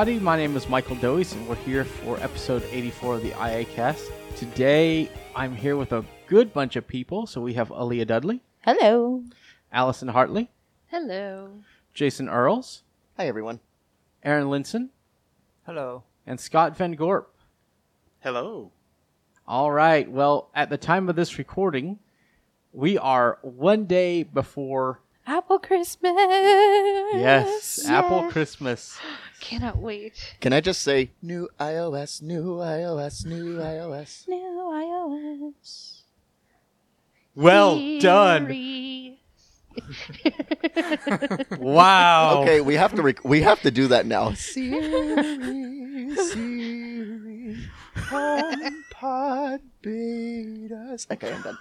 everybody. My name is Michael Doise, and we're here for episode 84 of the IAcast. Today, I'm here with a good bunch of people. So we have Aleeha Dudley, Hello. Allison Hartley, Hello. Jason Earls, Hi, everyone. Aaron Linson, Hello. and Scott Van Gorp. Hello. All right. Well, at the time of this recording, we are one day before, Apple Christmas. yes, Apple Christmas. Cannot wait. Can I just say new iOS, new iOS, new iOS? New iOS. Well done. Siri. Wow. Okay, we have to rec- we have to do that now. Siri, Siri, HomePod betas. Okay, I'm done.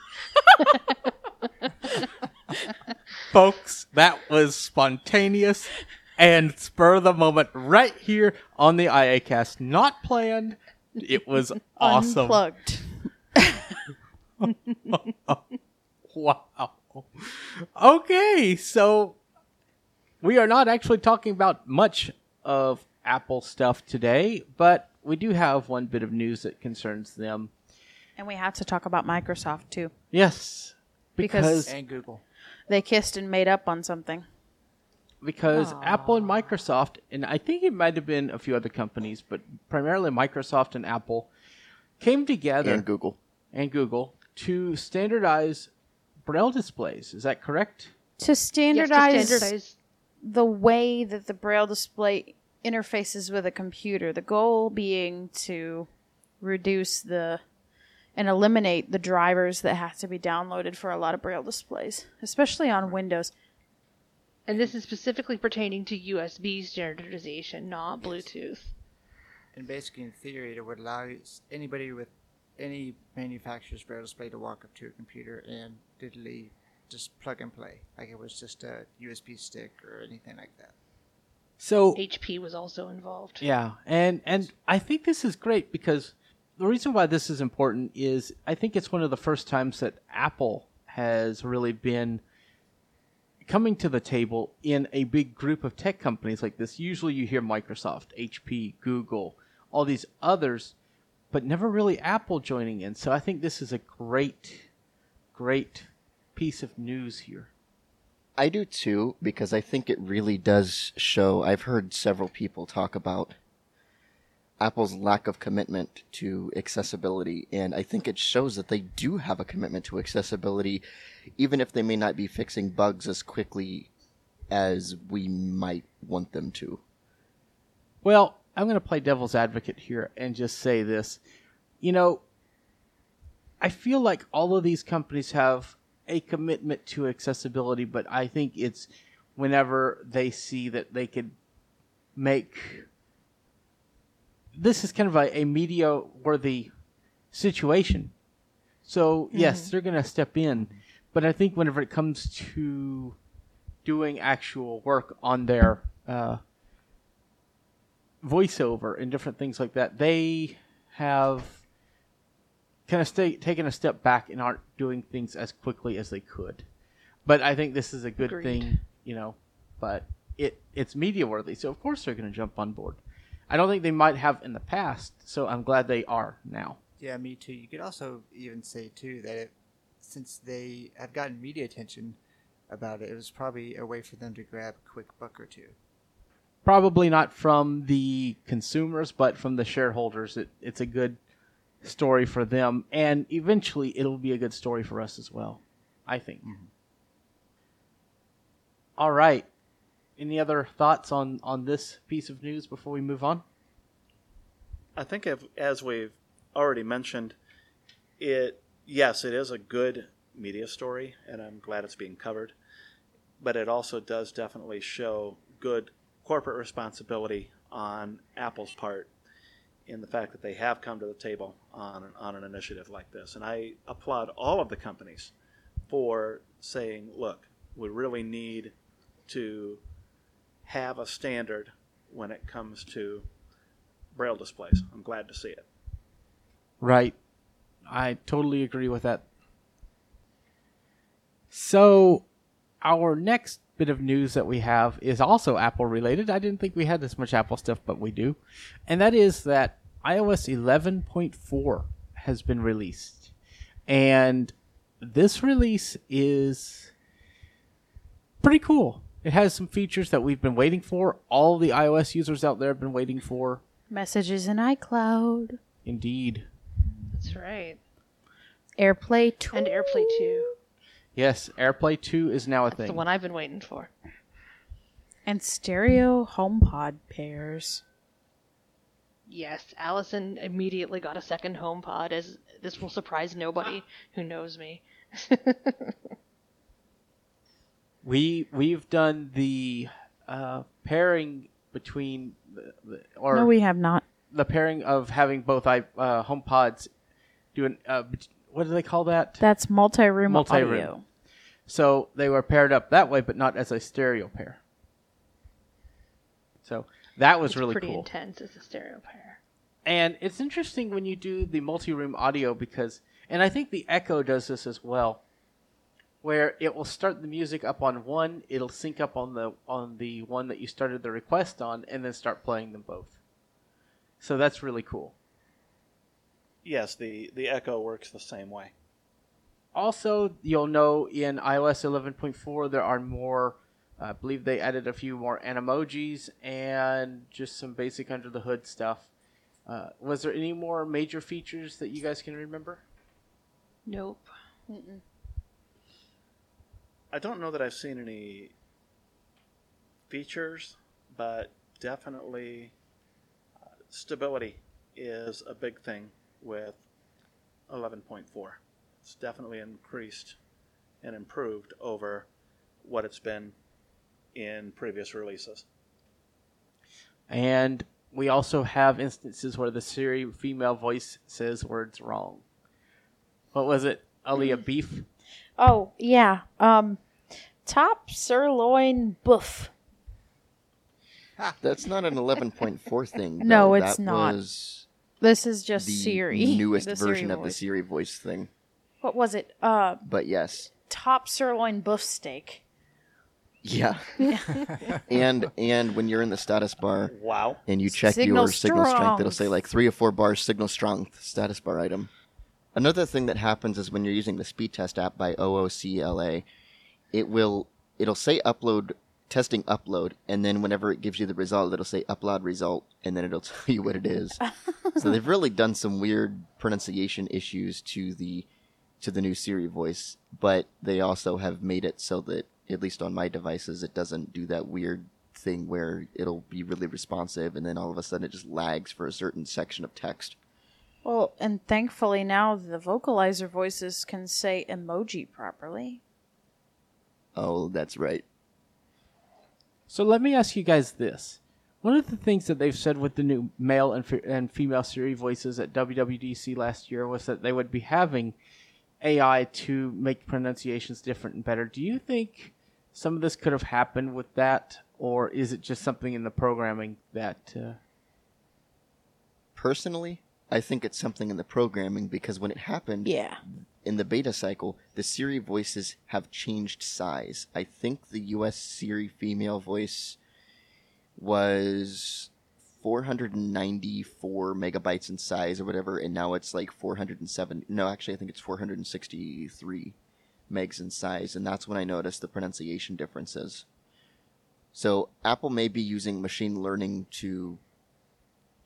Folks, that was spontaneous and spur of the moment right here on the IAcast. Not planned. It was awesome. Unplugged. Wow. Okay, so we are not actually talking about much of Apple stuff today, but we do have one bit of news that concerns them. And we have to talk about Microsoft too. Yes, Because- because And Google. They kissed and made up on something. because Apple and Microsoft, and I think it might have been a few other companies, but primarily Microsoft and Apple, came together And Google. and Google to standardize Braille displays. Is that correct? To Yes, to standardize, standardize. the way that the Braille display interfaces with a computer. The goal being to reduce the and eliminate the drivers that have to be downloaded for a lot of Braille displays, especially on Windows. And this is specifically pertaining to USB standardization, not Bluetooth. And basically, in theory, it would allow anybody with any manufacturer's braille display to walk up to a computer and digitally just plug and play, like it was just a USB stick or anything like that. So HP was also involved. Yeah, and and I think this is great because the reason why this is important is I think it's one of the first times that Apple has really been coming to the table in a big group of tech companies like this. Usually you hear Microsoft, HP, Google, all these others, but never really Apple joining in. So I think this is a great great piece of news here. I do too because I think it really does show. I've heard several people talk about Apple's lack of commitment to accessibility, and I think it shows that they do have a commitment to accessibility, even if they may not be fixing bugs as quickly as we might want them to. Well, I'm going to play devil's advocate here and just say this. You know, I feel like all of these companies have a commitment to accessibility, but I think it's whenever they see that they could make this is kind of a, a media worthy situation. So, yes, they're going to step in, but I think whenever it comes to doing actual work on their uh, voiceover and different things like that, they have kind of stay, taken a step back and aren't doing things as quickly as they could. But I think this is a good Agreed. thing, you know. But it it's media worthy, so of course they're going to jump on board. I don't think they might have in the past, so I'm glad they are now. Yeah, me too. You could also even say too that it, since they have gotten media attention about it, it was probably a way for them to grab a quick buck or two. Probably not from the consumers, but from the shareholders. It, it's a good story for them, and eventually it'll be a good story for us as well. I think. Mm-hmm. All right. Any other thoughts on on this piece of news before we move on? I think if, as we've already mentioned, it yes, it is a good media story, and I'm glad it's being covered. But it also does definitely show good corporate responsibility on Apple's part in the fact that they have come to the table on on an initiative like this. And I applaud all of the companies for saying, look, we really need to have a standard when it comes to braille displays. I'm glad to see it. Right. I totally agree with that. So, our next bit of news that we have is also Apple related. I didn't think we had this much Apple stuff, but we do. And that is that iOS 11.4 has been released. And this release is pretty cool. It has some features that we've been waiting for. All the iOS users out there have been waiting for. Messages in iCloud, Indeed. That's right. AirPlay 2. And AirPlay 2. Yes, AirPlay 2 is now a That's thing. the one I've been waiting for. and stereo HomePod pairs. Yes, Allison immediately got a second HomePod, as this will surprise nobody who knows me. We we've done the uh, pairing between the, the or no, we have not. the pairing of having both i uh, HomePods doing uh, bet- what do they call that? That's multi-room, Multi-room. audio. So they were paired up that way, but not as a stereo pair. So that was It's really pretty cool. intense as a stereo pair. And it's interesting when you do the multi-room audio because, and I think the Echo does this as well, where it will start the music up on one, it'll sync up on the on the one that you started the request on, and then start playing them both. So that's really cool. Yes, the, the Echo works the same way. Also, you'll know in iOS 11.4 there are more. I believe they added a few more animojis and just some basic under the hood stuff. Uh, was there any more major features that you guys can remember? Nope. I don't know that I've seen any features, but definitely uh, stability is a big thing with 11.4. It's definitely increased and improved over what it's been in previous releases. And we also have instances where the Siri female voice says words wrong. What was it? Aaliyah beef? Oh yeah. Um, top sirloin buff. That's not an 11.4 thing. No, though. it's that not. Was This is just the Siri. newest the Siri version of the voice. Siri voice thing. What was it? Uh, But yes, top sirloin buff steak. yeah. and and when you're in the status bar Wow. and you check Signal your signal strength, it'll say like three or four bars signal strength status bar item. Another thing that happens is when you're using the speed test app by Ookla, it will it'll say upload testing upload, and then whenever it gives you the result, it'll say upload result, and then it'll tell you what it is. so they've really done some weird pronunciation issues to the to the new Siri voice, but they also have made it so that at least on my devices, it doesn't do that weird thing where it'll be really responsive, and then all of a sudden it just lags for a certain section of text. Well, and thankfully now the vocalizer voices can say emoji properly. Oh, that's right. So let me ask you guys this. One of the things that they've said with the new male and, fe- and female Siri voices at WWDC last year was that they would be having AI to make pronunciations different and better. Do you think some of this could have happened with that, or is it just something in the programming that? Uh, Personally, I think it's something in the programming because when it happened Yeah. in the beta cycle, the Siri voices have changed size. I think the US Siri female voice was 494 megabytes in size or whatever, and now it's like 407. No, actually, I think it's 463 megs in size, and that's when I noticed the pronunciation differences. So Apple may be using machine learning to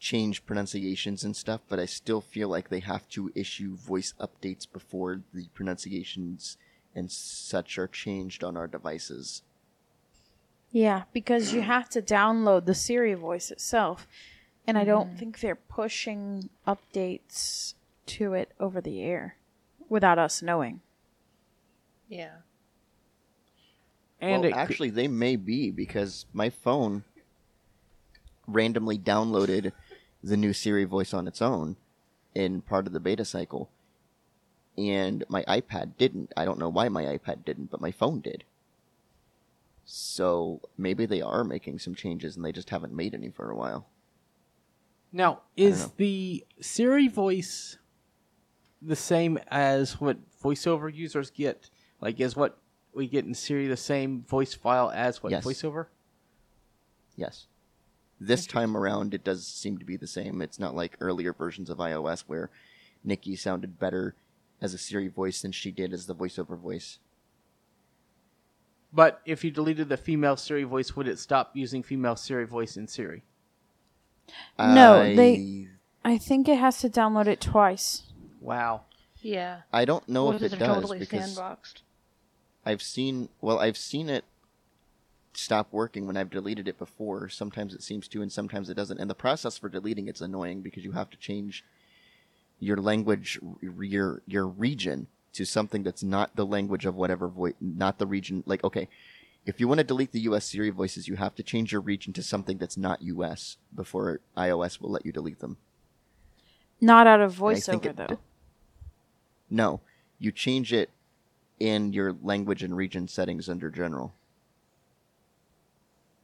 change pronunciations and stuff, but I still feel like they have to issue voice updates before the pronunciations and such are changed on our devices. Yeah, because you have to download the Siri voice itself. And I don't mm. think they're pushing updates to it over the air without us knowing. Yeah. and well, it could- actually, they may be because my phone randomly downloaded the new Siri voice on its own in part of the beta cycle, and my iPad didn't. I don't know why my iPad didn't, but my phone did. So maybe they are making some changes and they just haven't made any for a while. Now, is the Siri voice the same as what voiceover users get? Like, is what we get in Siri the same voice file as what Yes. voiceover? Yes. This time around, it does seem to be the same. It's not like earlier versions of iOS where Nikki sounded better as a Siri voice than she did as the voiceover voice. But if you deleted the female Siri voice, would it stop using female Siri voice in Siri? No, I, they- I think it has to download it twice. Wow. Yeah. I don't know what if if it does totally because sandboxed? I've seen well, I've seen it stop working when I've deleted it before. Sometimes it seems to, and sometimes it doesn't. And the process for deleting it's annoying because you have to change your language, your your region to something that's not the language of whatever voice, not the region. Like, okay, if you want to delete the U.S. Siri voices, you have to change your region to something that's not U.S. before iOS will let you delete them. Not out of voiceover it- though. No, you change it in your language and region settings under general.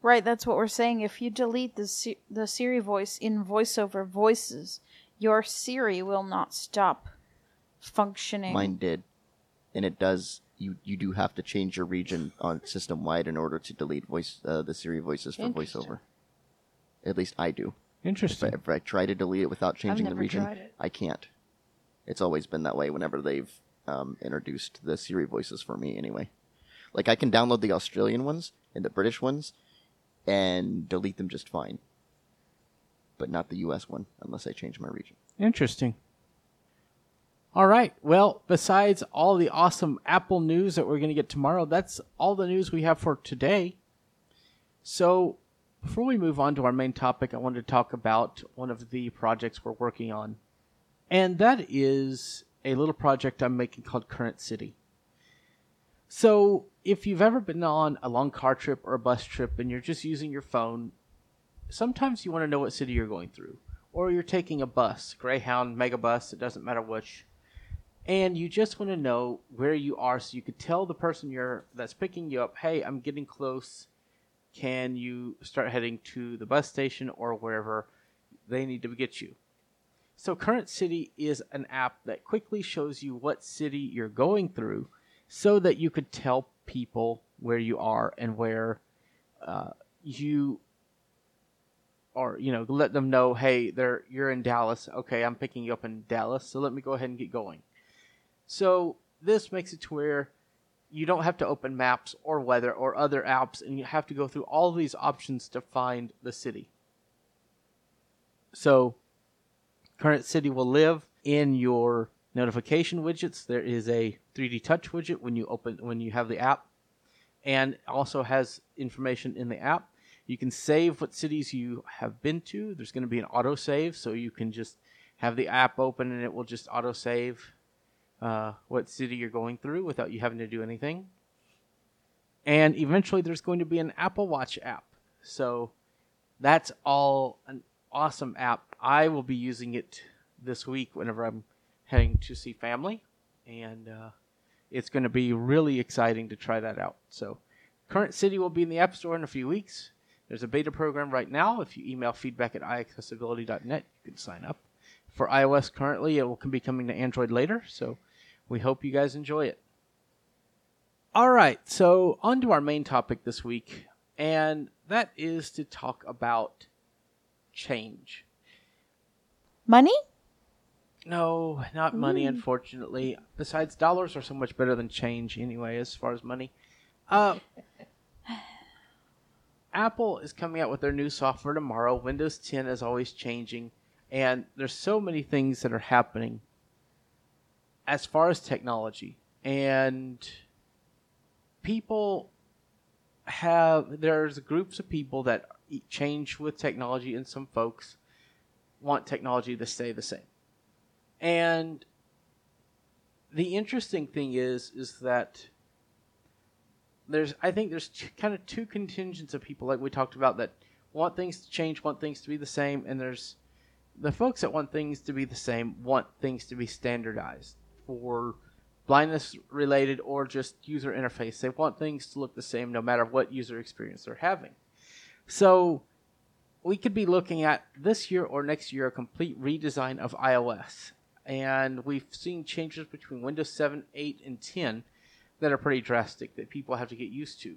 Right, that's what we're saying. If you delete the Si- the Siri voice in voiceover voices, your Siri will not stop functioning. Mine did, and it does. You you do have to change your region on system wide in order to delete voice uh, the Siri voices for voiceover. At least I do. If I, Interesting. if I try to delete it without changing the never region, tried it. I can't. It's always been that way whenever they've um, introduced the Siri voices for me. Anyway, like I can download the Australian ones and the British ones, and delete them just fine. But not the U.S. one unless I change my region. Interesting. All right. Well, besides all the awesome Apple news that we're going to get tomorrow, that's all the news we have for today. So, before we move on to our main topic, I wanted to talk about one of the projects we're working on. And that is a little project I'm making called Current City. So, if you've ever been on a long car trip or a bus trip and you're just using your phone, sometimes you want to know what city you're going through. Or you're taking a bus, Greyhound, Megabus, it doesn't matter which. And you just want to know where you are so you could tell the person you're that's picking you up, "Hey, I'm getting close. Can you start heading to the bus station or wherever they need to get you?" So Current City is an app that quickly shows you what city you're going through so that you could tell people where you are and where uh, you or you know let them know hey they're you're in dallas. Okay i'm picking you up in dallas so let me go ahead and get going. So this makes it to where you don't have to open maps or weather or other apps and you have to go through all these options to find the city. So current city will live in your notification widgets there is a 3d touch widget when you open when you have the app and also has information in the app you can save what cities you have been to. There's going to be an auto save, so you can just have the app open and it will just auto save uh, what city you're going through without you having to do anything. And eventually, there's going to be an Apple Watch app. So that's all an awesome app. I will be using it this week whenever I'm heading to see family, and uh, it's going to be really exciting to try that out. So, Current City will be in the App Store in a few weeks. There's a beta program right now. If you email feedback at iaccessibility.net, you can sign up. For iOS currently, it will be coming to Android later, so we hope you guys enjoy it. All right, so on to our main topic this week, and that is to talk about change. Money? No, not money, unfortunately. Besides, dollars are so much better than change anyway, as far as money. Uh, Apple is coming out with their new software tomorrow. Windows 10 is always changing, and there's so many things that are happening as far as technology. And people have there's groups of people that change with technology, and some folks want technology to stay the same. And the interesting thing is, is that there's, I think there's kind of two contingents of people, like we talked about, that want things to change, want things to be the same, and there's the folks that want things to be the same, want things to be standardized for blindness related or just user interface. They want things to look the same no matter what user experience they're having. So we could be looking at this year or next year a complete redesign of iOS. And we've seen changes between Windows 7, 8, and 10. that are pretty drastic that people have to get used to.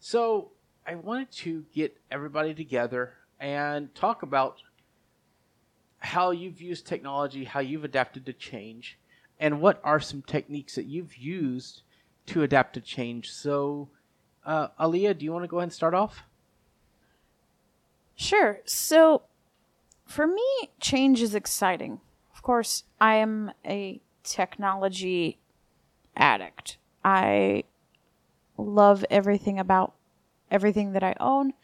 So I wanted to get everybody together and talk about how you've used technology, how you've adapted to change, and what are some techniques that you've used to adapt to change. So, uh, Aleeha, do you want to go ahead and start off? Sure. So, for me, change is exciting. Course, I am a technology addict. I love everything about everything that I own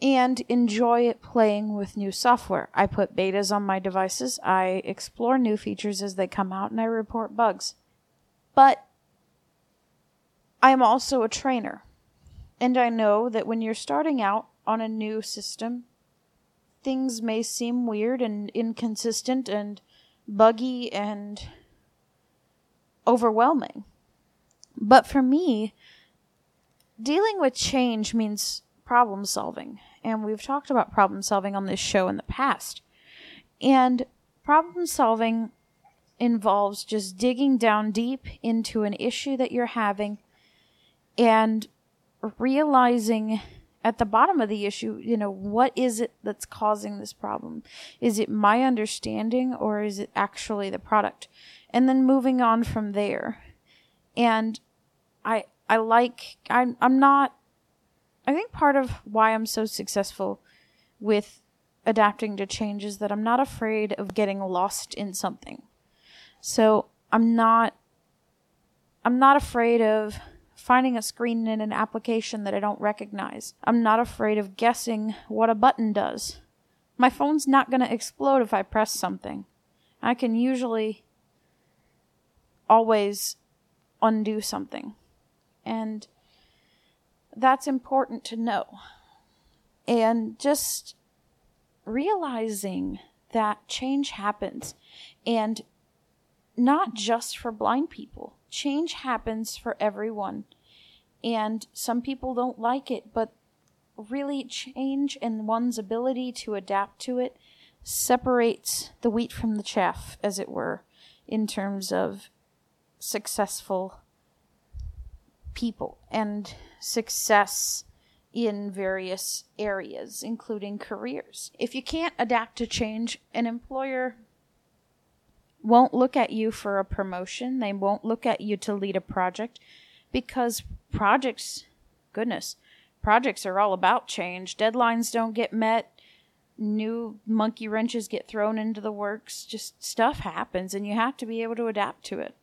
and enjoy playing with new software. I put betas on my devices, I explore new features as they come out, and I report bugs. But I am also a trainer, and I know that when you're starting out on a new system, things may seem weird and inconsistent and buggy and overwhelming. But for me, dealing with change means problem solving. And we've talked about problem solving on this show in the past. And problem solving involves just digging down deep into an issue that you're having and realizing at the bottom of the issue, you know, what is it that's causing this problem? Is it my understanding or is it actually the product? And then moving on from there. And I I like I'm I'm not I think part of why I'm so successful with adapting to change is that I'm not afraid of getting lost in something. So I'm not I'm not afraid of finding a screen in an application that I don't recognize. I'm not afraid of guessing what a button does. My phone's not going to explode if I press something. I can usually always undo something. And that's important to know. And just realizing that change happens and not just for blind people. Change happens for everyone. And some people don't like it, but really, change and one's ability to adapt to it separates the wheat from the chaff, as it were, in terms of successful people and success in various areas, including careers. If you can't adapt to change, an employer won't look at you for a promotion. They won't look at you to lead a project because projects, goodness, projects are all about change. Deadlines don't get met. New monkey wrenches get thrown into the works. Just stuff happens, and you have to be able to adapt to it.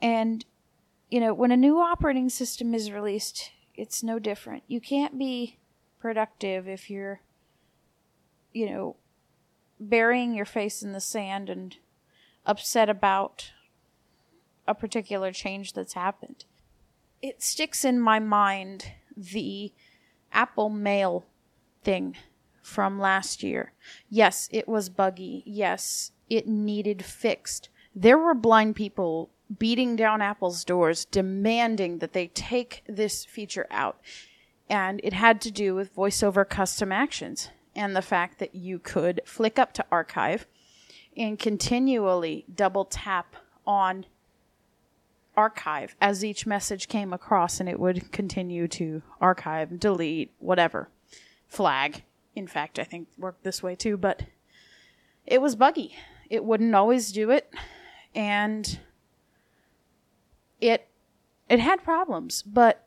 And, you know, when a new operating system is released, it's no different. You can't be productive if you're, you know, burying your face in the sand and upset about a particular change that's happened. It sticks in my mind the Apple Mail thing from last year. Yes, it was buggy. Yes, it needed fixed. There were blind people beating down Apple's doors demanding that they take this feature out. And it had to do with voiceover custom actions and the fact that you could flick up to archive and continually double tap on archive as each message came across and it would continue to archive, delete, whatever. Flag, in fact, I think worked this way too, but it was buggy. It wouldn't always do it and it it had problems, but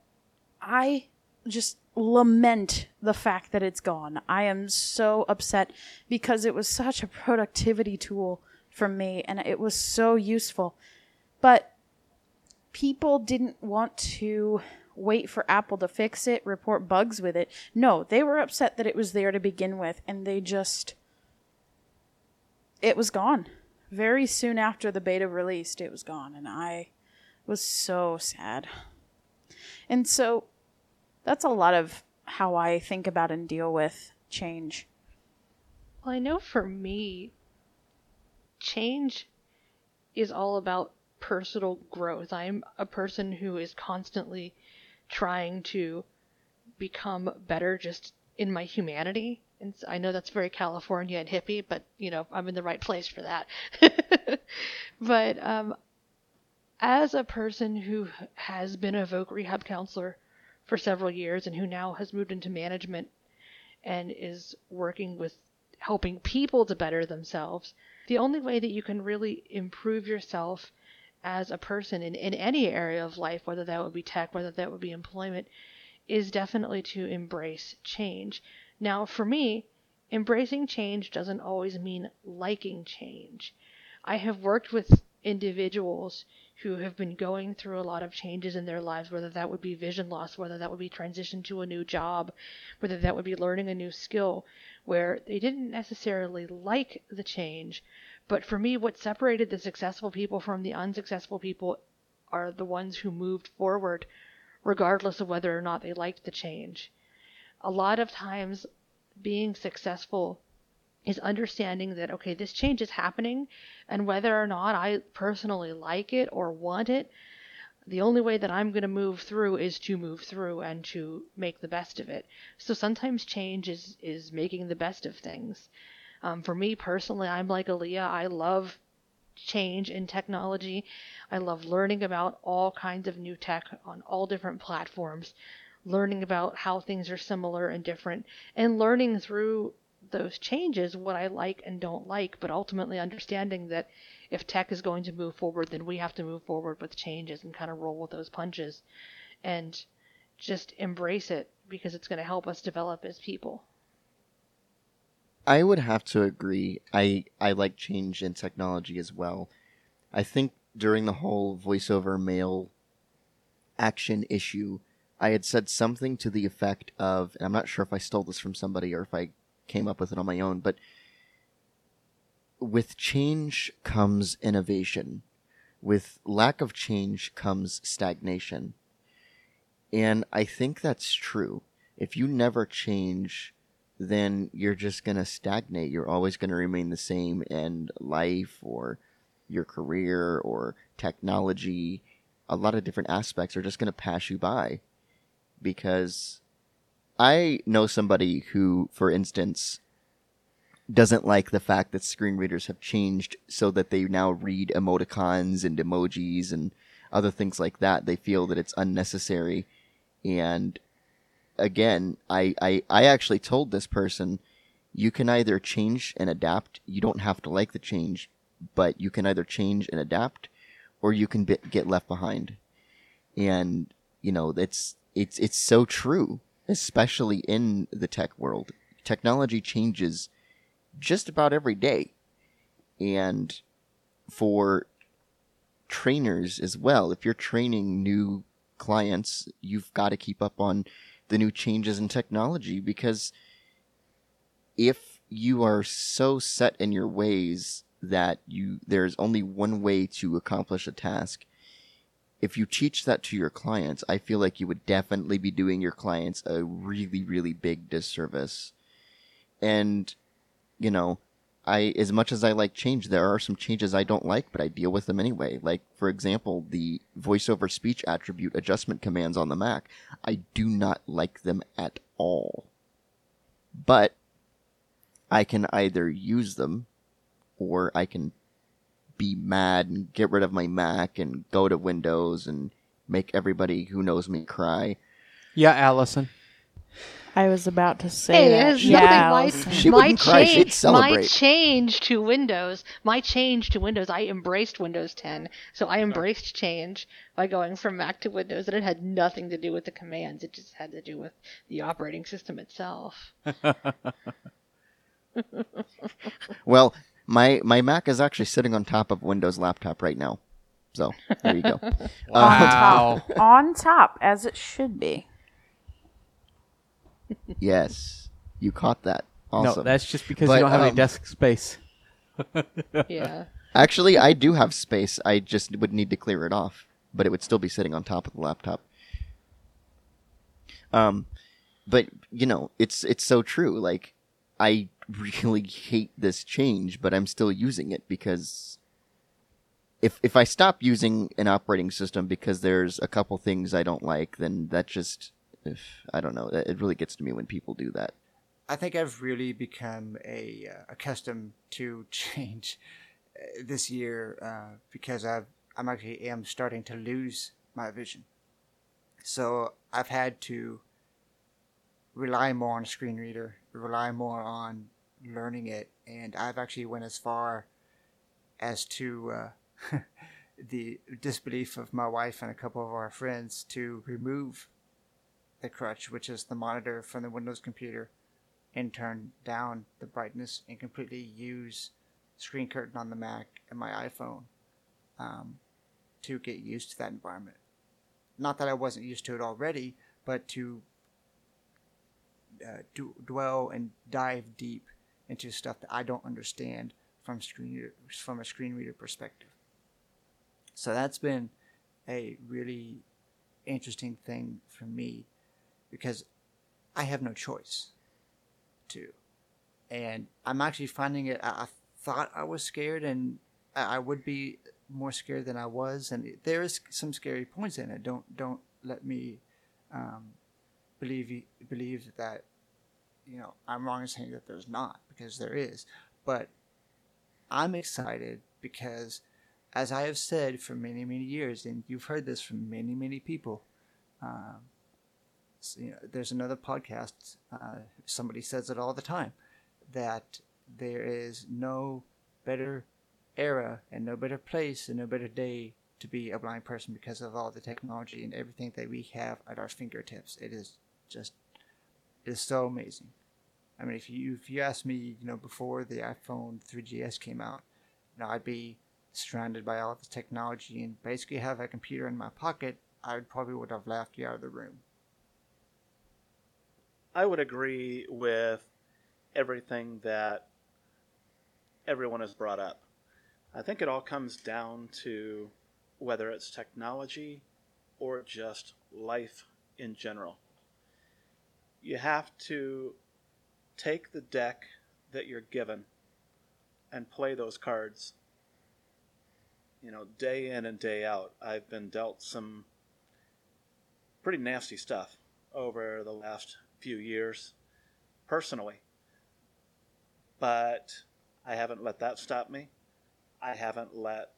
I just lament the fact that it's gone. I am so upset because it was such a productivity tool for me and it was so useful. But people didn't want to wait for Apple to fix it, report bugs with it. No, they were upset that it was there to begin with and they just it was gone. Very soon after the beta released, it was gone and I was so sad. And so that's a lot of how I think about and deal with change. Well, I know for me, change is all about personal growth. I'm a person who is constantly trying to become better just in my humanity. And I know that's very California and hippie, but you know, I'm in the right place for that. but um, as a person who has been a voc rehab counselor for several years and who now has moved into management and is working with helping people to better themselves, the only way that you can really improve yourself as a person in, in any area of life, whether that would be tech, whether that would be employment, is definitely to embrace change. Now, for me, embracing change doesn't always mean liking change. I have worked with individuals who have been going through a lot of changes in their lives, whether that would be vision loss, whether that would be transition to a new job, whether that would be learning a new skill, where they didn't necessarily like the change. But for me, what separated the successful people from the unsuccessful people are the ones who moved forward, regardless of whether or not they liked the change. A lot of times, being successful is understanding that okay this change is happening and whether or not i personally like it or want it the only way that i'm going to move through is to move through and to make the best of it so sometimes change is is making the best of things um, for me personally i'm like Aleeha i love change in technology i love learning about all kinds of new tech on all different platforms learning about how things are similar and different and learning through those changes what I like and don't like, but ultimately understanding that if tech is going to move forward, then we have to move forward with changes and kind of roll with those punches and just embrace it because it's going to help us develop as people. I would have to agree. I I like change in technology as well. I think during the whole voiceover mail action issue, I had said something to the effect of, and I'm not sure if I stole this from somebody or if I came up with it on my own, but with change comes innovation. With lack of change comes stagnation. And I think that's true. If you never change, then you're just going to stagnate. You're always going to remain the same, and life or your career or technology, a lot of different aspects are just going to pass you by. Because I know somebody who, for instance, doesn't like the fact that screen readers have changed so that they now read emoticons and emojis and other things like that. They feel that it's unnecessary. And again, I, I, I actually told this person, you can either change and adapt. You don't have to like the change, but you can either change and adapt or you can be, get left behind. And, you know, it's, it's, it's so true especially in the tech world. Technology changes just about every day. And for trainers as well, if you're training new clients, you've got to keep up on the new changes in technology because if you are so set in your ways that you there's only one way to accomplish a task if you teach that to your clients, I feel like you would definitely be doing your clients a really, really big disservice. And, you know, I, as much as I like change, there are some changes I don't like, but I deal with them anyway. Like, for example, the voice over speech attribute adjustment commands on the Mac. I do not like them at all. But I can either use them or I can be mad and get rid of my Mac and go to Windows and make everybody who knows me cry. Yeah, Allison. I was about to say Hey, that. yeah, nothing Allison. She my wouldn't cry, she'd change. My change to Windows. My change to Windows. I embraced Windows 10, so I embraced change by going from Mac to Windows, and it had nothing to do with the commands. It just had to do with the operating system itself. Well, my my Mac is actually sitting on top of Windows laptop right now. So there you go. Wow. Uh, on top as it should be. Yes, you caught that. No, Awesome. that's just because But, you don't have any um, desk space. Yeah. Actually, I do have space. I just would need to clear it off, but it would still be sitting on top of the laptop. Um, but you know, it's it's so true. Like, I really hate this change, but I'm still using it because if if I stop using an operating system because there's a couple things I don't like, then that just if I don't know, it really gets to me when people do that. I think I've really become a uh, accustomed to change uh, this year uh, because I've I'm actually am starting to lose my vision. So I've had to rely more on a screen reader, rely more on learning it, and I've actually went as far as to uh, the disbelief of my wife and a couple of our friends to remove the crutch, which is the monitor from the Windows computer, and turn down the brightness and completely use screen curtain on the Mac and my iPhone um, to get used to that environment. Not that I wasn't used to it already, but to uh, do, dwell and dive deep into stuff that I don't understand from screen from a screen reader perspective. So that's been a really interesting thing for me because I have no choice to. And I'm actually finding it, I, I thought I was scared and I, I would be more scared than I was. And there is some scary points in it. Don't, don't let me um, believe, believe that, you know, I'm wrong in saying that there's not because there is. But I'm excited because, as I have said for many, many years, and you've heard this from many, many people, um, you know, there's another podcast. Uh, somebody says it all the time that there is no better era and no better place and no better day to be a blind person because of all the technology and everything that we have at our fingertips. It is just it is so amazing. I mean, if you if you ask me, you know, before the iPhone 3GS came out, you know, I'd be surrounded by all this technology and basically have a computer in my pocket. I probably would have laughed you out of the room. I would agree with everything that everyone has brought up. I think it all comes down to whether it's technology or just life in general. You have to take the deck that you're given and play those cards. You know, day in and day out, I've been dealt some pretty nasty stuff over the last few years personally. But I haven't let that stop me. I haven't let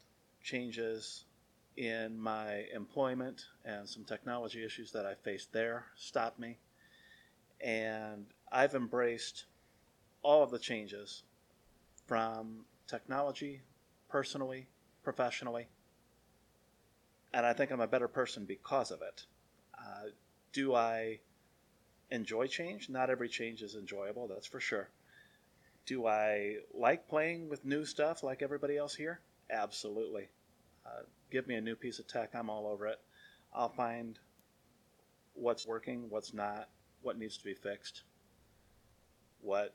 changes in my employment and some technology issues that I faced there stop me. And I've embraced all of the changes from technology, personally, professionally. And I think I'm a better person because of it. Uh, do I enjoy change? Not every change is enjoyable, that's for sure. Do I like playing with new stuff like everybody else here? Absolutely. Uh, give me a new piece of tech, I'm all over it. I'll find what's working, what's not, what needs to be fixed, what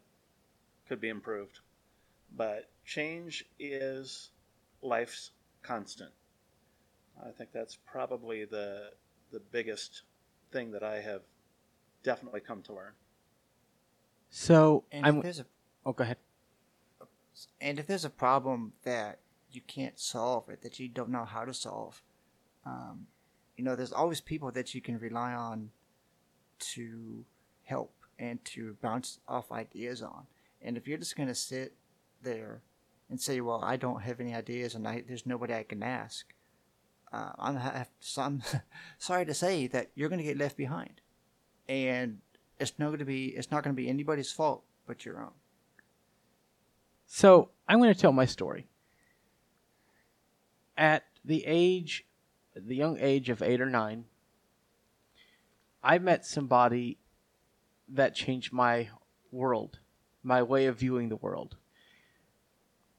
could be improved. But change is life's constant. I think that's probably the the biggest thing that I have definitely come to learn. So And I'm. if there's a Oh, go ahead. and if there's a problem that you can't solve or that you don't know how to solve, um, you know, there's always people that you can rely on to help and to bounce off ideas on. And if you're just going to sit there and say, "Well, I don't have any ideas, and I, there's nobody I can ask," uh, I'm, have, so I'm sorry to say that you're going to get left behind, and it's not going to be it's not going to be anybody's fault but your own. So I'm going to tell my story. At the age, the young age of eight or nine, I met somebody that changed my world, my way of viewing the world.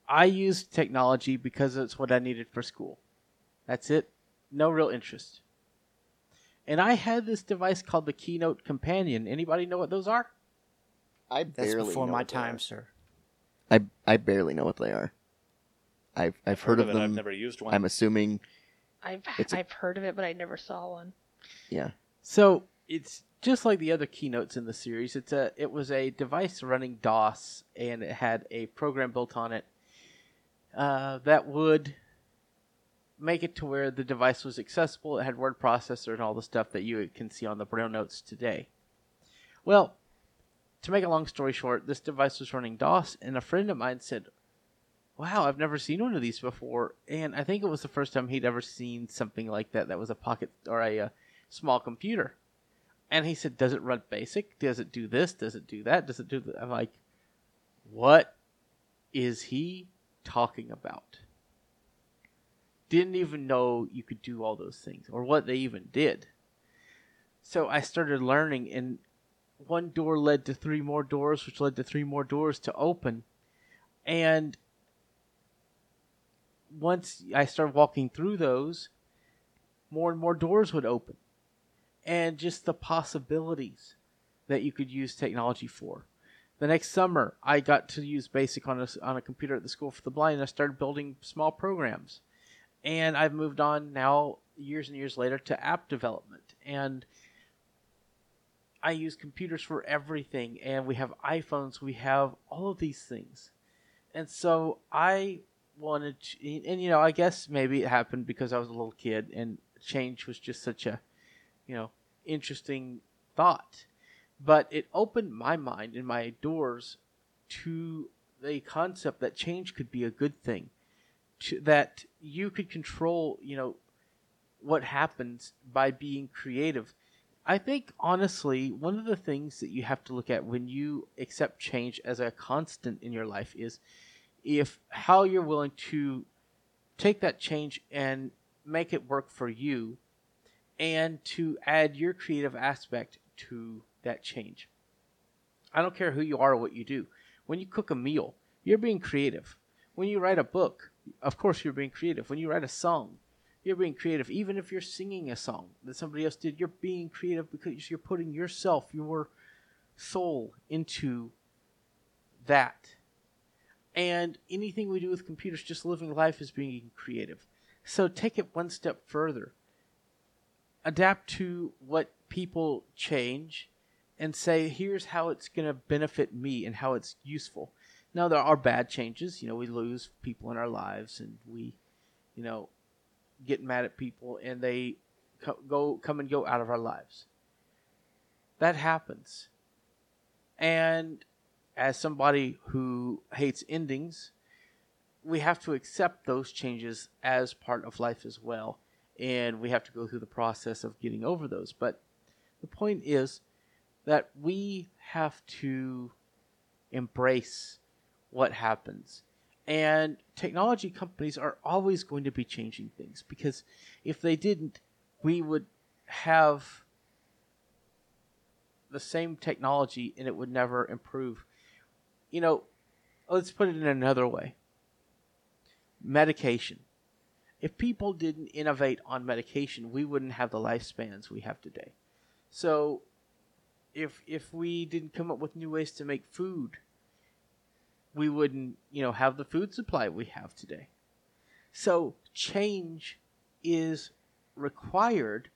I used technology because it's what I needed for school. That's it. No real interest. And I had this device called the Keynote Companion. Anybody know what those are? I barely That's before know my what time, sir. I I barely know what they are. I've I've heard, of it. them. I've never used one. I'm assuming. I've It's a- I've heard of it, but I never saw one. Yeah. So it's just like the other keynotes in the series. It's a it was a device running DOS, and it had a program built on it uh, that would make it to where the device was accessible. It had word processor and all the stuff that you can see on the Braille notes today. Well, to make a long story short, this device was running DOS, and a friend of mine said, wow, I've never seen one of these before. And I think it was the first time he'd ever seen something like that that was a pocket or a, uh small computer. And he said, Does it run basic? Does it do this? Does it do that? Does it do that? I'm like, What is he talking about? Didn't even know you could do all those things or what they even did. So I started learning, and one door led to three more doors, which led to three more doors to open. And once I started walking through those, more and more doors would open. And just the possibilities that you could use technology for. The next summer, I got to use BASIC on a, on a computer at the School for the Blind, and I started building small programs. And I've moved on now, years and years later, to app development. And I use computers for everything, and we have iPhones, we have all of these things. And so I wanted to, and you know, I guess maybe it happened because I was a little kid and change was just such a, you know, interesting thought. But it opened my mind and my doors to the concept that change could be a good thing, to, that you could control, you know, what happens by being creative. I think honestly, one of the things that you have to look at when you accept change as a constant in your life is if how you're willing to take that change and make it work for you and to add your creative aspect to that change. I don't care who you are or what you do. When you cook a meal, you're being creative. When you write a book, of course you're being creative. When you write a song, you're being creative. Even if you're singing a song that somebody else did, you're being creative because you're putting yourself, your soul into that. And anything we do with computers, just living life, is being creative. So take it one step further. Adapt to what people change and say, here's how it's going to benefit me and how it's useful. Now, there are bad changes. You know, we lose people in our lives and we, you know, get mad at people and they co- go come and go out of our lives. That happens. And as somebody who hates endings, we have to accept those changes as part of life as well. And we have to go through the process of getting over those. But the point is that we have to embrace what happens. And technology companies are always going to be changing things because if they didn't, we would have the same technology and it would never improve. You know, let's put it in another way medication. If people didn't innovate on medication, we wouldn't have the lifespans we have today. So, if if we didn't come up with new ways to make food, we wouldn't, you know, have the food supply we have today. So, change is required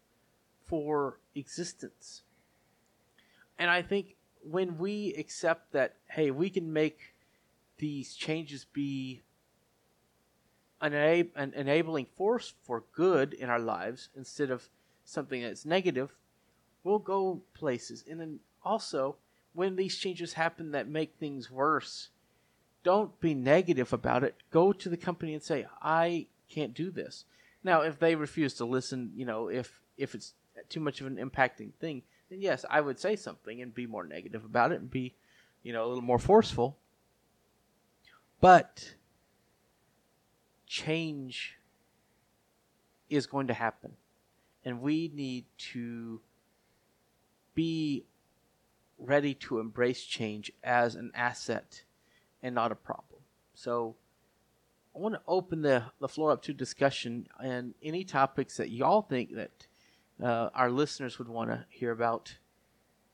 for existence. And I think when we accept that, hey, we can make these changes be an, an enabling force for good in our lives instead of something that's negative, we'll go places. And then also, when these changes happen that make things worse, don't be negative about it. Go to the company and say, I can't do this. Now, if they refuse to listen, you know, if if it's too much of an impacting thing, then yes, I would say something and be more negative about it and be, you know, a little more forceful. But change is going to happen. And we need to be ready to embrace change as an asset and not a problem. So I want to open the, the floor up to discussion and any topics that y'all think that uh, our listeners would want to hear about.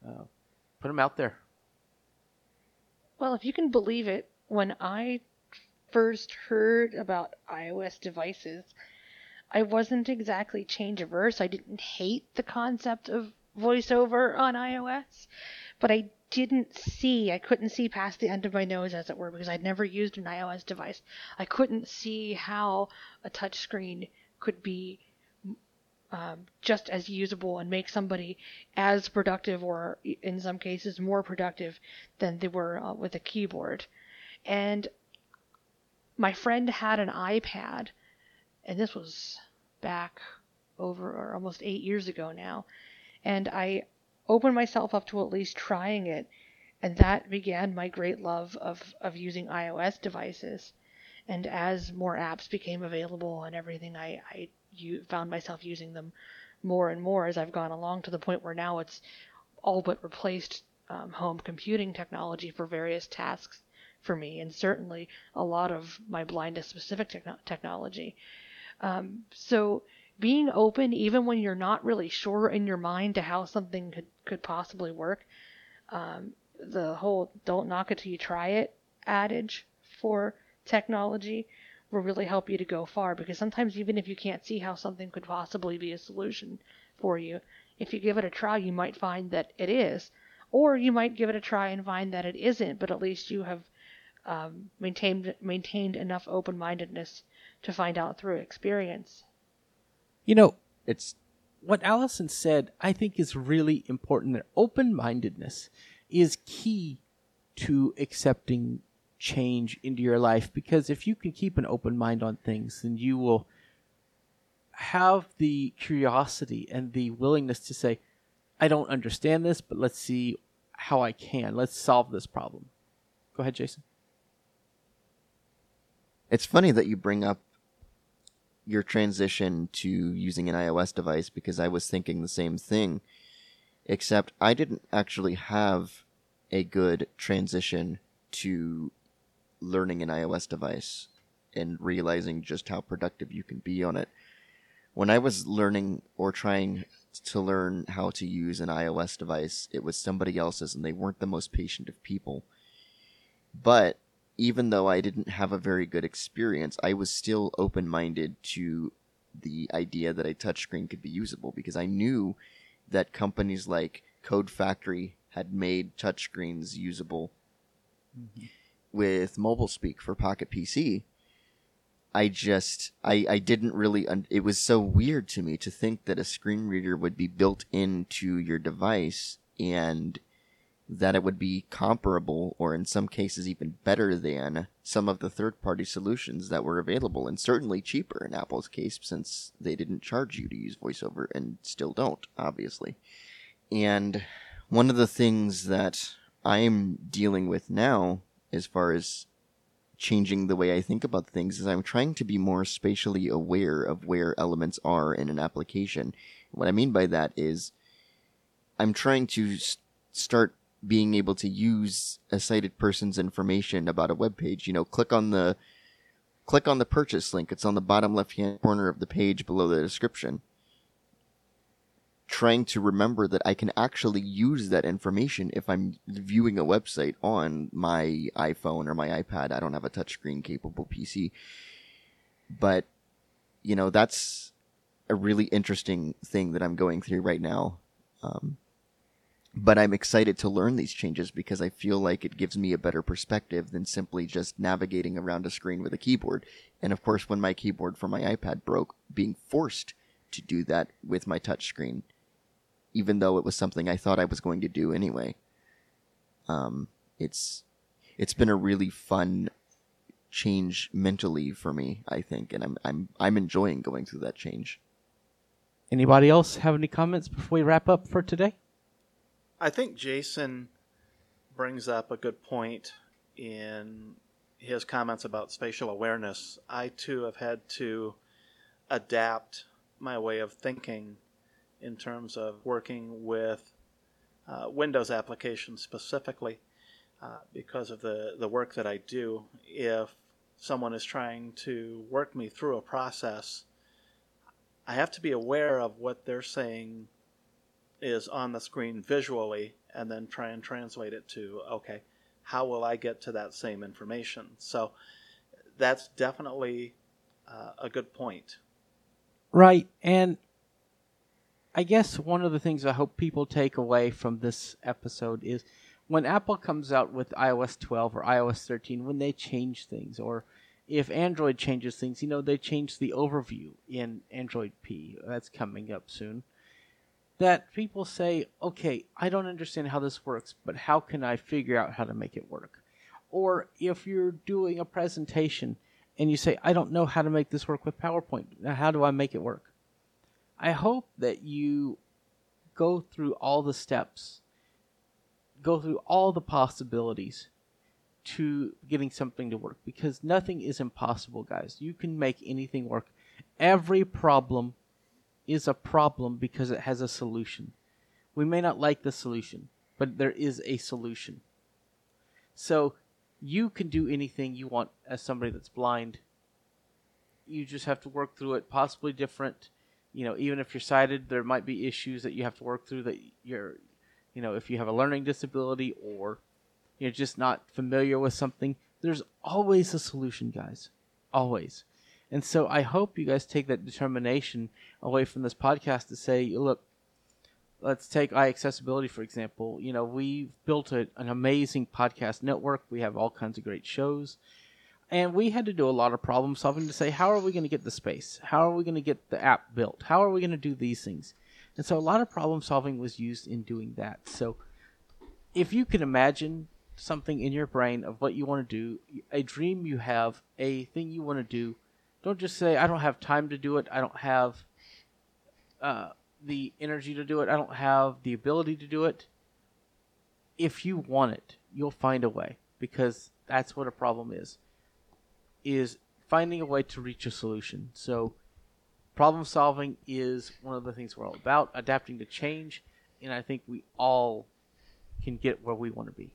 Uh, put them out there. Well, if you can believe it, when I first heard about iOS devices, I wasn't exactly change averse. I didn't hate the concept of voiceover on iOS, but I didn't see, I couldn't see past the end of my nose, as it were, because I'd never used an iOS device. I couldn't see how a touchscreen could be um, just as usable and make somebody as productive, or in some cases more productive, than they were uh, with a keyboard. And my friend had an iPad, and this was back over or almost eight years ago now, and I opened myself up to at least trying it, and that began my great love of, of using iOS devices. And as more apps became available and everything, I, I u- found myself using them more and more as I've gone along to the point where now it's all but replaced um, home computing technology for various tasks for me, and certainly a lot of my blindness specific techno- technology. Um, so being open, even when you're not really sure in your mind to how something could, could possibly work, um, the whole don't knock it till you try it adage for technology will really help you to go far because sometimes even if you can't see how something could possibly be a solution for you, if you give it a try, you might find that it is. Or you might give it a try and find that it isn't, but at least you have um, maintained maintained enough open mindedness to find out through experience. You know, It's what Allison said, I think is really important. That open mindedness is key to accepting change into your life because if you can keep an open mind on things, then you will have the curiosity and the willingness to say, I don't understand this, but let's see how I can. Let's solve this problem. Go ahead, Jason. It's funny that you bring up your transition to using an iOS device because I was thinking the same thing, except I didn't actually have a good transition to learning an iOS device and realizing just how productive you can be on it. When I was learning or trying to learn how to use an iOS device, it was somebody else's and they weren't the most patient of people. But even though I didn't have a very good experience, I was still open minded to the idea that a touchscreen could be usable because I knew that companies like Code Factory had made touchscreens usable mm-hmm. with mobile speak for Pocket PC. I just I I didn't really un- it was so weird to me to think that a screen reader would be built into your device and that it would be comparable or in some cases even better than some of the third party solutions that were available and certainly cheaper in Apple's case since they didn't charge you to use voiceover and still don't obviously. And one of the things that I'm dealing with now as far as changing the way I think about things is I'm trying to be more spatially aware of where elements are in an application. What I mean by that is I'm trying to s- start being able to use a sighted person's information about a web page. You know, click on the click on the purchase link. It's on the bottom left hand corner of the page below the description. Trying to remember that I can actually use that information if I'm viewing a website on my iPhone or my iPad. I don't have a touchscreen capable PC. But, you know, that's a really interesting thing that I'm going through right now. Um, but I'm excited to learn these changes because I feel like it gives me a better perspective than simply just navigating around a screen with a keyboard. And of course, when my keyboard for my iPad broke, being forced to do that with my touchscreen, even though it was something I thought I was going to do anyway. Um, it's it's been a really fun change mentally for me, I think, and I'm I'm I'm enjoying going through that change. Anybody else have any comments before we wrap up for today? I think Jason brings up a good point in his comments about spatial awareness. I too have had to adapt my way of thinking in terms of working with uh, Windows applications specifically uh, because of the, the work that I do. If someone is trying to work me through a process, I have to be aware of what they're saying is on the screen visually and then try and translate it to okay how will i get to that same information so that's definitely uh, a good point Right. And I guess one of the things I hope people take away from this episode is when Apple comes out with iOS 12 or iOS 13, when they change things, or if Android changes things, you know, they change the overview in Android P. That's coming up soon. That people say, okay, I don't understand how this works, but how can I figure out how to make it work? Or if you're doing a presentation and you say, I don't know how to make this work with PowerPoint. Now, how do I make it work? I hope that you go through all the steps, go through all the possibilities to getting something to work because nothing is impossible, guys. You can make anything work. Every problem is a problem because it has a solution. We may not like the solution, but there is a solution. So you can do anything you want as somebody that's blind. You just have to work through it, possibly different. You know, even if you're sighted, there might be issues that you have to work through that you're, you know, if you have a learning disability or you're just not familiar with something, there's always a solution, guys. Always. And so I hope you guys take that determination away from this podcast to say, look, let's take iAccessibility for example. You know, we've built a, an amazing podcast network. We have all kinds of great shows. And we had to do a lot of problem solving to say, how are we going to get the space? How are we going to get the app built? How are we going to do these things? And so a lot of problem solving was used in doing that. So if you can imagine something in your brain of what you want to do, a dream you have, a thing you want to do, don't just say, I don't have time to do it. I don't have uh, the energy to do it. I don't have the ability to do it. If you want it, you'll find a way because that's what a problem is. Is finding a way to reach a solution. So problem solving is one of the things we're all about, adapting to change, and I think we all can get where we want to be.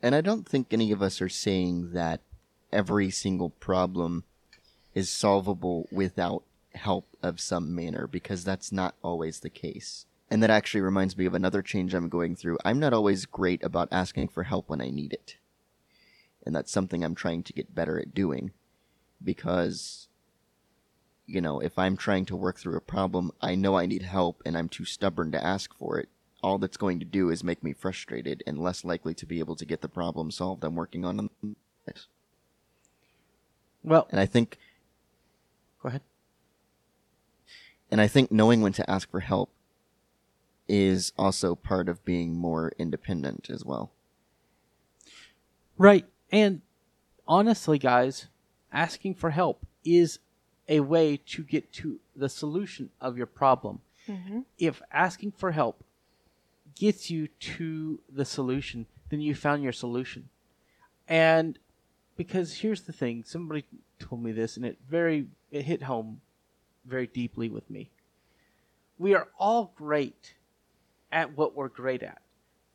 And I don't think any of us are saying that every single problem is solvable without help of some manner because that's not always the case. And that actually reminds me of another change I'm going through. I'm not always great about asking for help when I need it. And that's something I'm trying to get better at doing because you know, if I'm trying to work through a problem, I know I need help and I'm too stubborn to ask for it. All that's going to do is make me frustrated and less likely to be able to get the problem solved I'm working on. Well, And I think go ahead. And I think knowing when to ask for help is also part of being more independent as well. Right. And honestly, guys, asking for help is a way to get to the solution of your problem. Mm-hmm. If asking for help gets you to the solution, then you found your solution. And because here's the thing, somebody told me this and it very it hit home very deeply with me. We are all great at what we're great at,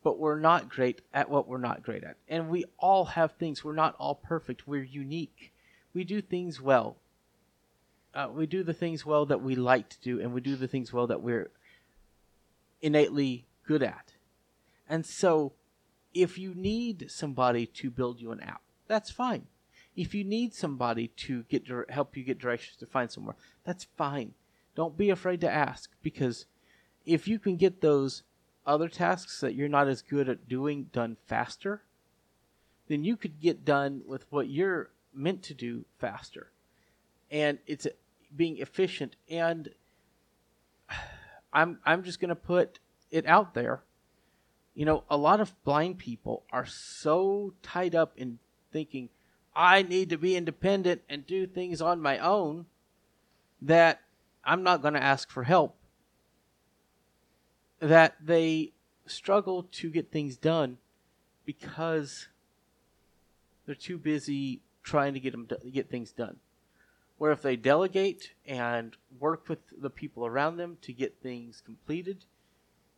but we're not great at what we're not great at. And we all have things. We're not all perfect. We're unique. We do things well. Uh, we do the things well that we like to do, and we do the things well that we're innately good at. And so, if you need somebody to build you an app, that's fine. If you need somebody to get help you get directions to find somewhere, that's fine. Don't be afraid to ask because if you can get those other tasks that you're not as good at doing done faster, then you could get done with what you're meant to do faster. And it's being efficient and I'm I'm just going to put it out there. You know, a lot of blind people are so tied up in thinking I need to be independent and do things on my own that I'm not going to ask for help. That they struggle to get things done because they're too busy trying to get them to get things done. Where if they delegate and work with the people around them to get things completed,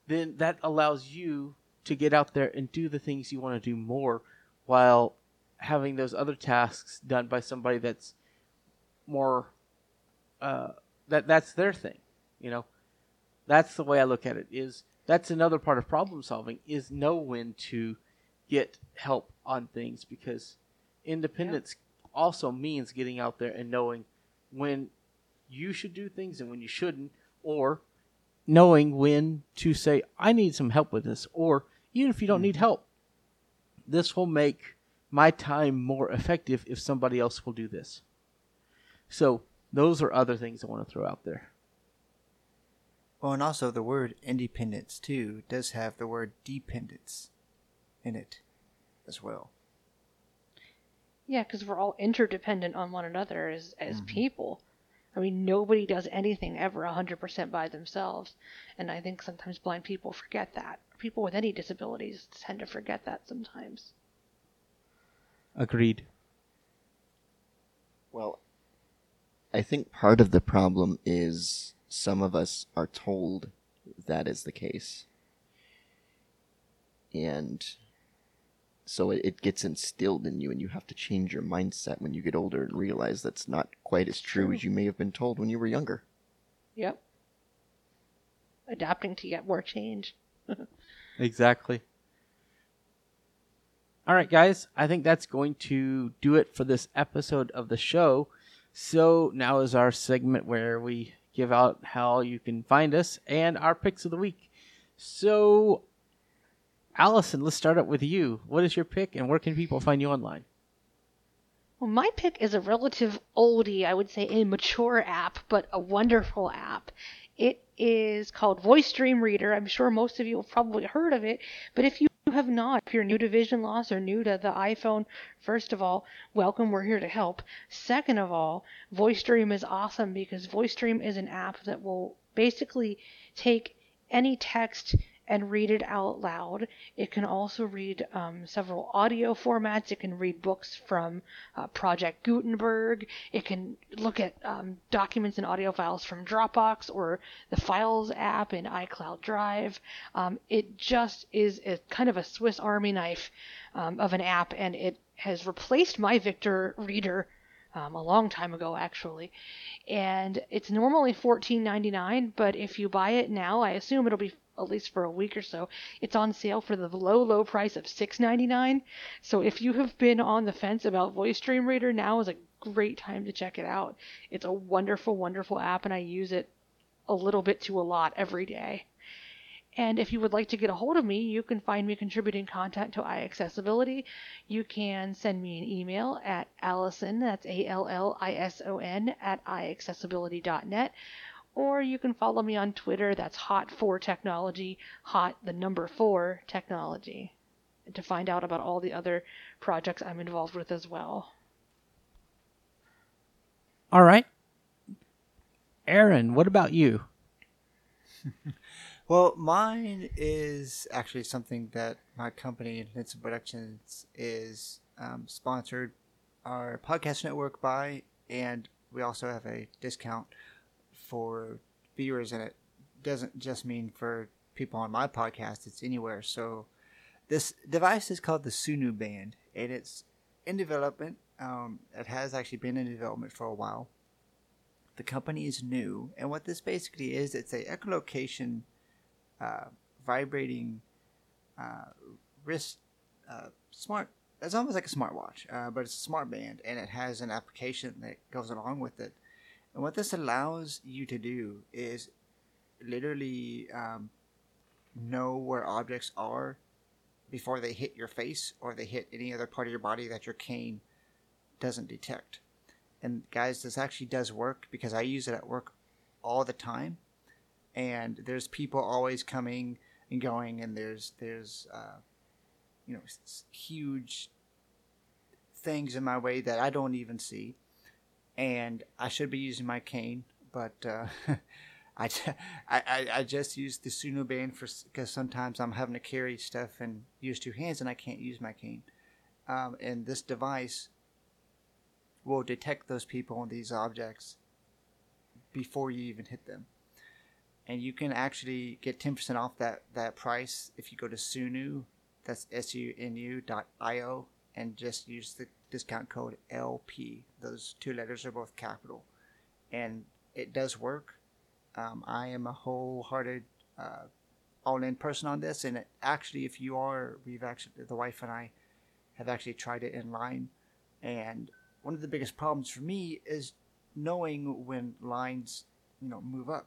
then that allows you to get out there and do the things you want to do more while having those other tasks done by somebody that's more uh, that that's their thing you know? That's the way i look at it is that's another part of problem solving is know when to get help on things because independence also means getting out there and knowing when you should do things and when you shouldn't or knowing when to say i need some help with this or even if you don't need help this will make my time more effective if somebody else will do this so those are other things i want to throw out there Well, and also the word independence too does have the word dependence in it as well. Yeah, because we're all interdependent on one another as as Mm-hmm. people. I mean, nobody does anything ever 100% by themselves. And I think sometimes blind people forget that. People with any disabilities tend to forget that sometimes. Agreed. Well, I think part of the problem is some of us are told that is the case. And so it, it gets instilled in you, and you have to change your mindset when you get older and realize that's not quite as true, True. as you may have been told when you were younger. Yep. Adapting to get more change. Exactly. All right, guys. I think that's going to do it for this episode of the show. So now is our segment where we give out how you can find us and our picks of the week. So, Allison, let's start out with you. What is your pick, and where can people find you online? Well, my pick is a relative oldie, I would say a mature app, but a wonderful app. It is called Voice Dream Reader. I'm sure most of you have probably heard of it, but if you have not, if you're new to vision loss or new to the iPhone, first of all, welcome, we're here to help. Second of all, Voice Dream is awesome because Voice Dream is an app that will basically take any text and read it out loud. It can also read um, several audio formats. It can read books from uh, Project Gutenberg. It can look at um, documents and audio files from Dropbox or the Files app in iCloud Drive. Um, it just is a kind of a Swiss Army knife um, of an app, and it has replaced my Victor Reader um, a long time ago, actually. And it's normally $14.99, but if you buy it now, I assume it'll be at least for a week or so. It's on sale for the low, low price of $6.99. So if you have been on the fence about Voice Dream Reader, now is a great time to check it out. It's a wonderful, wonderful app, and I use it a little bit to a lot every day. And if you would like to get a hold of me, you can find me contributing content to iAccessibility. You can send me an email at Allison, that's A L L I S O N, at iAccessibility.net. Or you can follow me on Twitter, that's hot for technology, Hot the number 4 Technology, to find out about all the other projects I'm involved with as well. All right. Aaron, what about you? Well, mine is actually something that my company, Nitsa Productions, is um, sponsored our podcast network by, and we also have a discount for viewers, and it doesn't just mean for people on my podcast; it's anywhere. So, this device is called the Sunu Band, and it's in development. Um, it has actually been in development for a while. The company is new, and what this basically is, it's a echolocation uh, vibrating uh, wrist uh, smart. It's almost like a smartwatch, uh, but it's a smart band, and it has an application that goes along with it. And what this allows you to do is literally um, know where objects are before they hit your face or they hit any other part of your body that your cane doesn't detect. And guys, this actually does work because I use it at work all the time and there's people always coming and going and there's there's uh, you know huge things in my way that I don't even see and I should be using my cane but uh, I, I, I- just use the Sunu band for because sometimes I'm having to carry stuff and use two hands and I can't use my cane. Um, and this device will detect those people and these objects before you even hit them. And you can actually get 10% off that, that price if you go to Sunu, that's S-U-N-U dot I-O, and just use the discount code LP. Those two letters are both capital. And it does work. Um, I am a wholehearted, uh, all-in person on this, and it, actually, if you are, we've actually, the wife and I have actually tried it in line, and one of the biggest problems for me is knowing when lines, you know, move up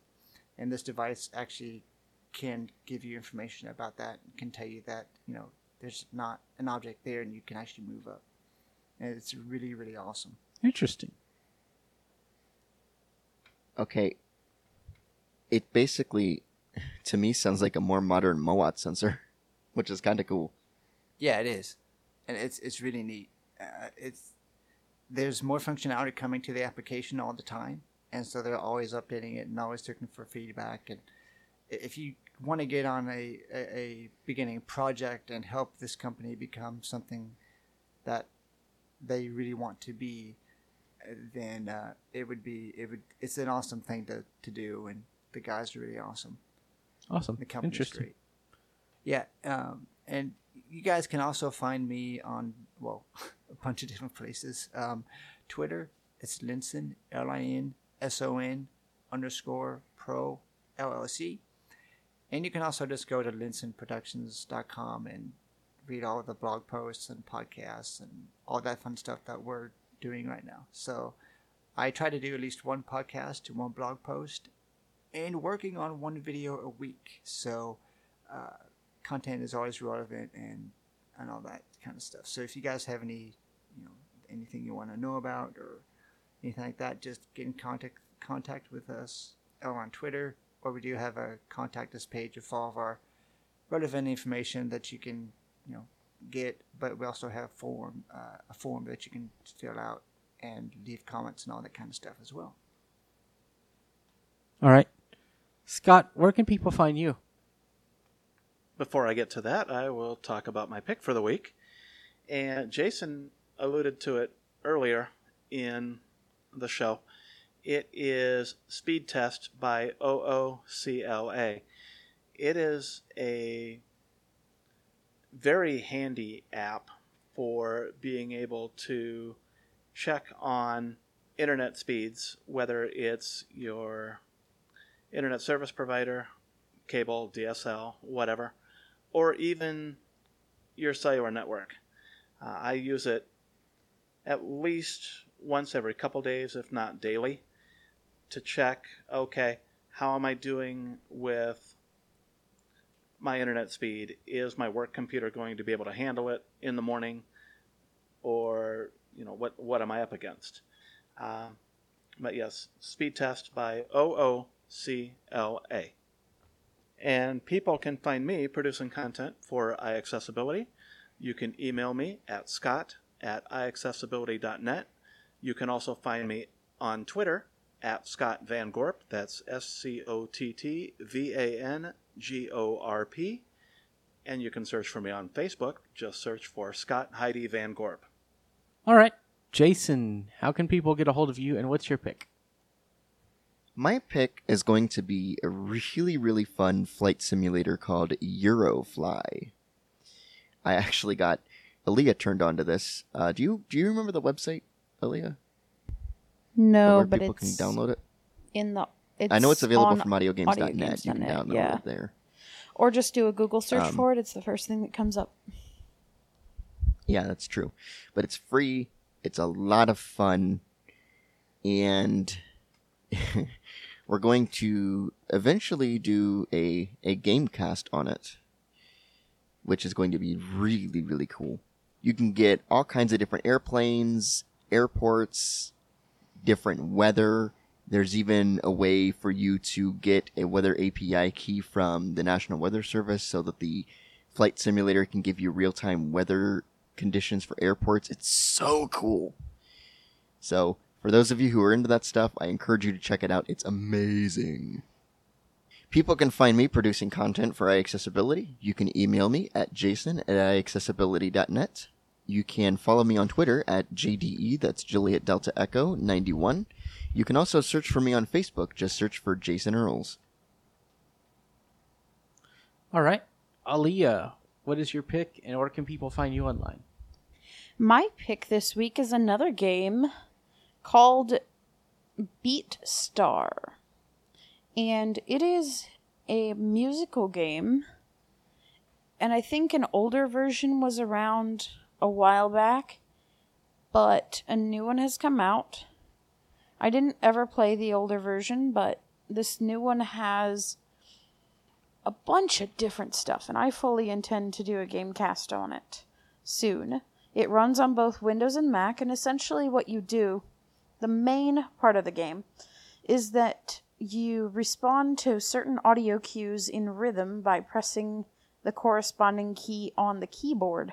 and this device actually can give you information about that and can tell you that you know there's not an object there and you can actually move up and it's really really awesome Interesting. Okay. It basically, to me, sounds like a more modern Mowat sensor, which is kind of cool. yeah it is and it's it's really neat uh, it's there's more functionality coming to the application all the time, and so they're always updating it and always looking for feedback. And if you want to get on a, a, a beginning project and help this company become something that they really want to be, then uh, it would be it would it's an awesome thing to, to do, and the guys are really awesome. Awesome. The company's Interesting. great. Yeah, um, and you guys can also find me on well a bunch of different places. Um, Twitter, it's Linson L I N S O N underscore Pro LLC, and you can also just go to linsonproductions.com and read all of the blog posts and podcasts and all that fun stuff that we're doing right now. So I try to do at least one podcast and one blog post and working on one video a week. So uh, content is always relevant and and all that kind of stuff. So if you guys have any, you know, anything you want to know about or anything like that, just get in contact contact with us on Twitter, or we do have a contact us page with all of our relevant information that you can, you know, get. But we also have form uh, a form that you can fill out and leave comments and all that kind of stuff as well. All right. Scott, where can people find you? Before I get to that, I will talk about my pick for the week. And Jason alluded to it earlier in the show. It is Speed Test by Ookla. It is a very handy app for being able to check on internet speeds, whether it's your internet service provider, cable, DSL, whatever, or even your cellular network. Uh, I use it at least once every couple days, if not daily, to check okay, how am I doing with my internet speed? Is my work computer going to be able to handle it in the morning? Or, you know, what, what am I up against? Uh, but yes, speed test by Ookla. And people can find me producing content for iAccessibility. You can email me at scott at iAccessibility.net. You can also find me on Twitter at Scott Van Gorp. That's S C O T T V A N G O R P. And you can search for me on Facebook. Just search for Scott Heidi Van Gorp. All right. Jason, how can people get a hold of you and what's your pick? My pick is going to be a really, really fun flight simulator called Eurofly. I actually got Aleeha turned on to this. Uh, do you do you remember the website, Aleeha? No, but people it's can download it. in the. It's I know it's available from audiogames.net. You can download yeah. it there. Or just do a Google search Um, for it. It's the first thing that comes up. Yeah, that's true. But it's free. It's a lot of fun. And we're going to eventually do a, a game cast on it, which is going to be really, really cool. You can get all kinds of different airplanes, airports, different weather. There's even a way for you to get a weather API key from the National Weather Service so that the flight simulator can give you real time weather conditions for airports. It's so cool. So, for those of you who are into that stuff, I encourage you to check it out. It's amazing. People can find me producing content for iAccessibility. You can email me at jason at iAccessibility.net. You can follow me on Twitter at JDE, that's Juliet Delta Echo 91. You can also search for me on Facebook. Just search for Jason Earls. All right. Aleeha, what is your pick and where can people find you online? My pick this week is another game called Beat Star. And it is a musical game. And I think an older version was around a while back, but a new one has come out. I didn't ever play the older version, but this new one has a bunch of different stuff, and I fully intend to do a game cast on it soon. It runs on both Windows and Mac, and essentially what you do, the main part of the game, is that you respond to certain audio cues in rhythm by pressing the corresponding key on the keyboard.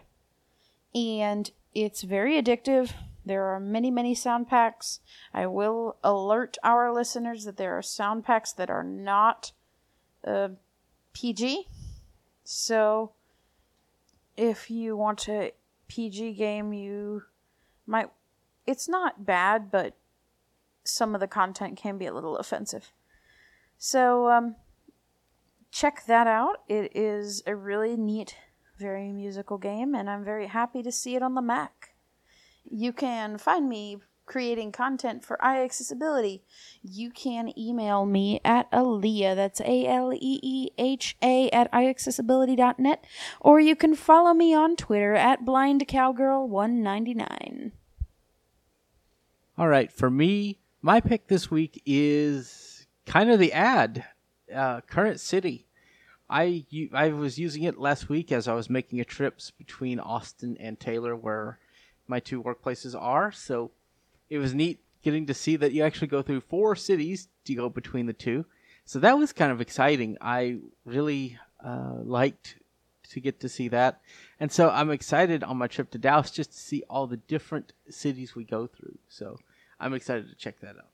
And it's very addictive. There are many, many sound packs. I will alert our listeners that there are sound packs that are not uh, PG. So if you want a PG game, you might. It's not bad, but some of the content can be a little offensive. So um, check that out. It is a really neat, very musical game, and I'm very happy to see it on the Mac. You can find me creating content for iAccessibility. You can email me at Aleeha, that's A L E E H A, at iAccessibility.net, or you can follow me on Twitter at BlindCowgirl199. All right, for me, my pick this week is kind of the ad, uh, Current City. I I was using it last week as I was making a trips between Austin and Taylor, where my two workplaces are. So it was neat getting to see that you actually go through four cities to go between the two. So that was kind of exciting. I really uh, liked to get to see that. And so I'm excited on my trip to Dallas just to see all the different cities we go through. So I'm excited to check that out.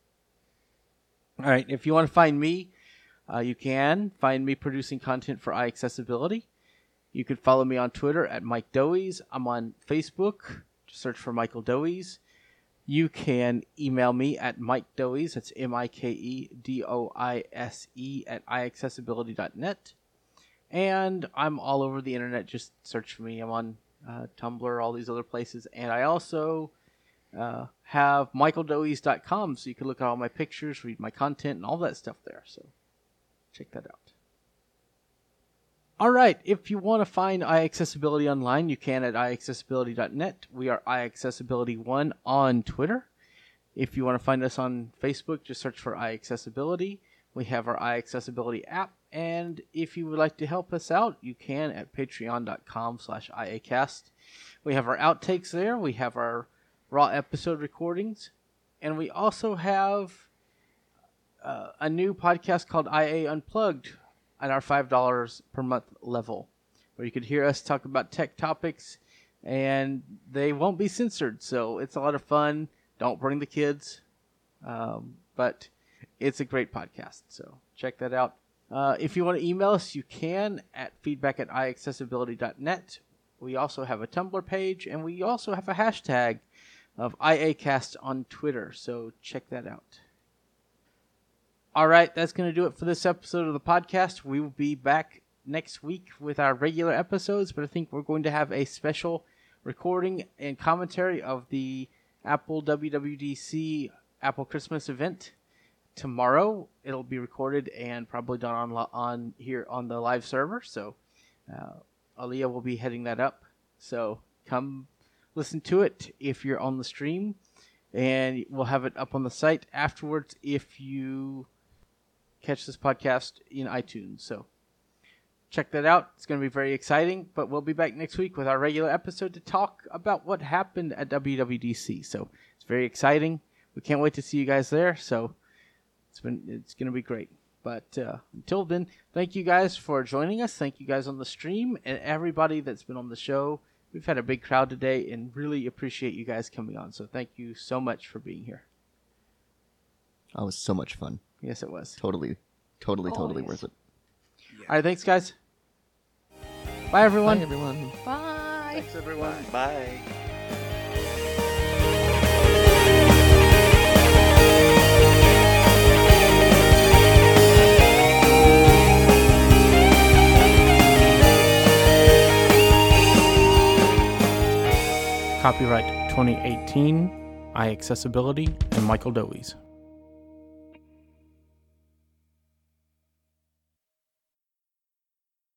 All right, if you want to find me, uh, you can find me producing content for iAccessibility. You can follow me on Twitter at Mike Doise. I'm on Facebook. Just search for Michael Doise. You can email me at Mike Doise. That's M I K E D O I S E at iAccessibility.net. And I'm all over the internet. Just search for me. I'm on uh, Tumblr, all these other places. And I also uh, have michaeldoise.com so you can look at all my pictures, read my content, and all that stuff there. So check that out. All right, if you want to find iAccessibility online, you can at iAccessibility.net. We are iAccessibility1 on Twitter. If you want to find us on Facebook, just search for iAccessibility. We have our iAccessibility app, and if you would like to help us out, you can at patreon.com slash iacast. We have our outtakes there. We have our raw episode recordings, and we also have uh, a new podcast called IA Unplugged at our five dollars per month level, where you could hear us talk about tech topics, and they won't be censored. So it's a lot of fun. Don't bring the kids, um, but it's a great podcast. So check that out. Uh, if you want to email us, you can at feedback at iAccessibility.net. We also have a Tumblr page, and we also have a hashtag of IACast on Twitter. So check that out. All right, that's going to do it for this episode of the podcast. We will be back next week with our regular episodes, but I think we're going to have a special recording and commentary of the Apple WWDC Apple Christmas event tomorrow. It'll be recorded and probably done on on here on the live server. So uh, will be heading that up. So come listen to it if you're on the stream, and we'll have it up on the site afterwards if you catch this podcast in iTunes. So check that out. It's going to be very exciting. But we'll be back next week with our regular episode to talk about what happened at WWDC. So it's very exciting. We can't wait to see you guys there. So it's been it's going to be great. But uh, until then, thank you guys for joining us. Thank you guys on the stream and everybody that's been on the show. We've had a big crowd today and really appreciate you guys coming on. So thank you so much for being here. That was so much fun. Yes, it was. Totally, totally, oh, totally Always. worth it. All right, thanks, guys. Bye, everyone. Bye, everyone. Bye. Thanks, everyone. Bye. Copyright 2018, iAccessibility, and Michael Doise.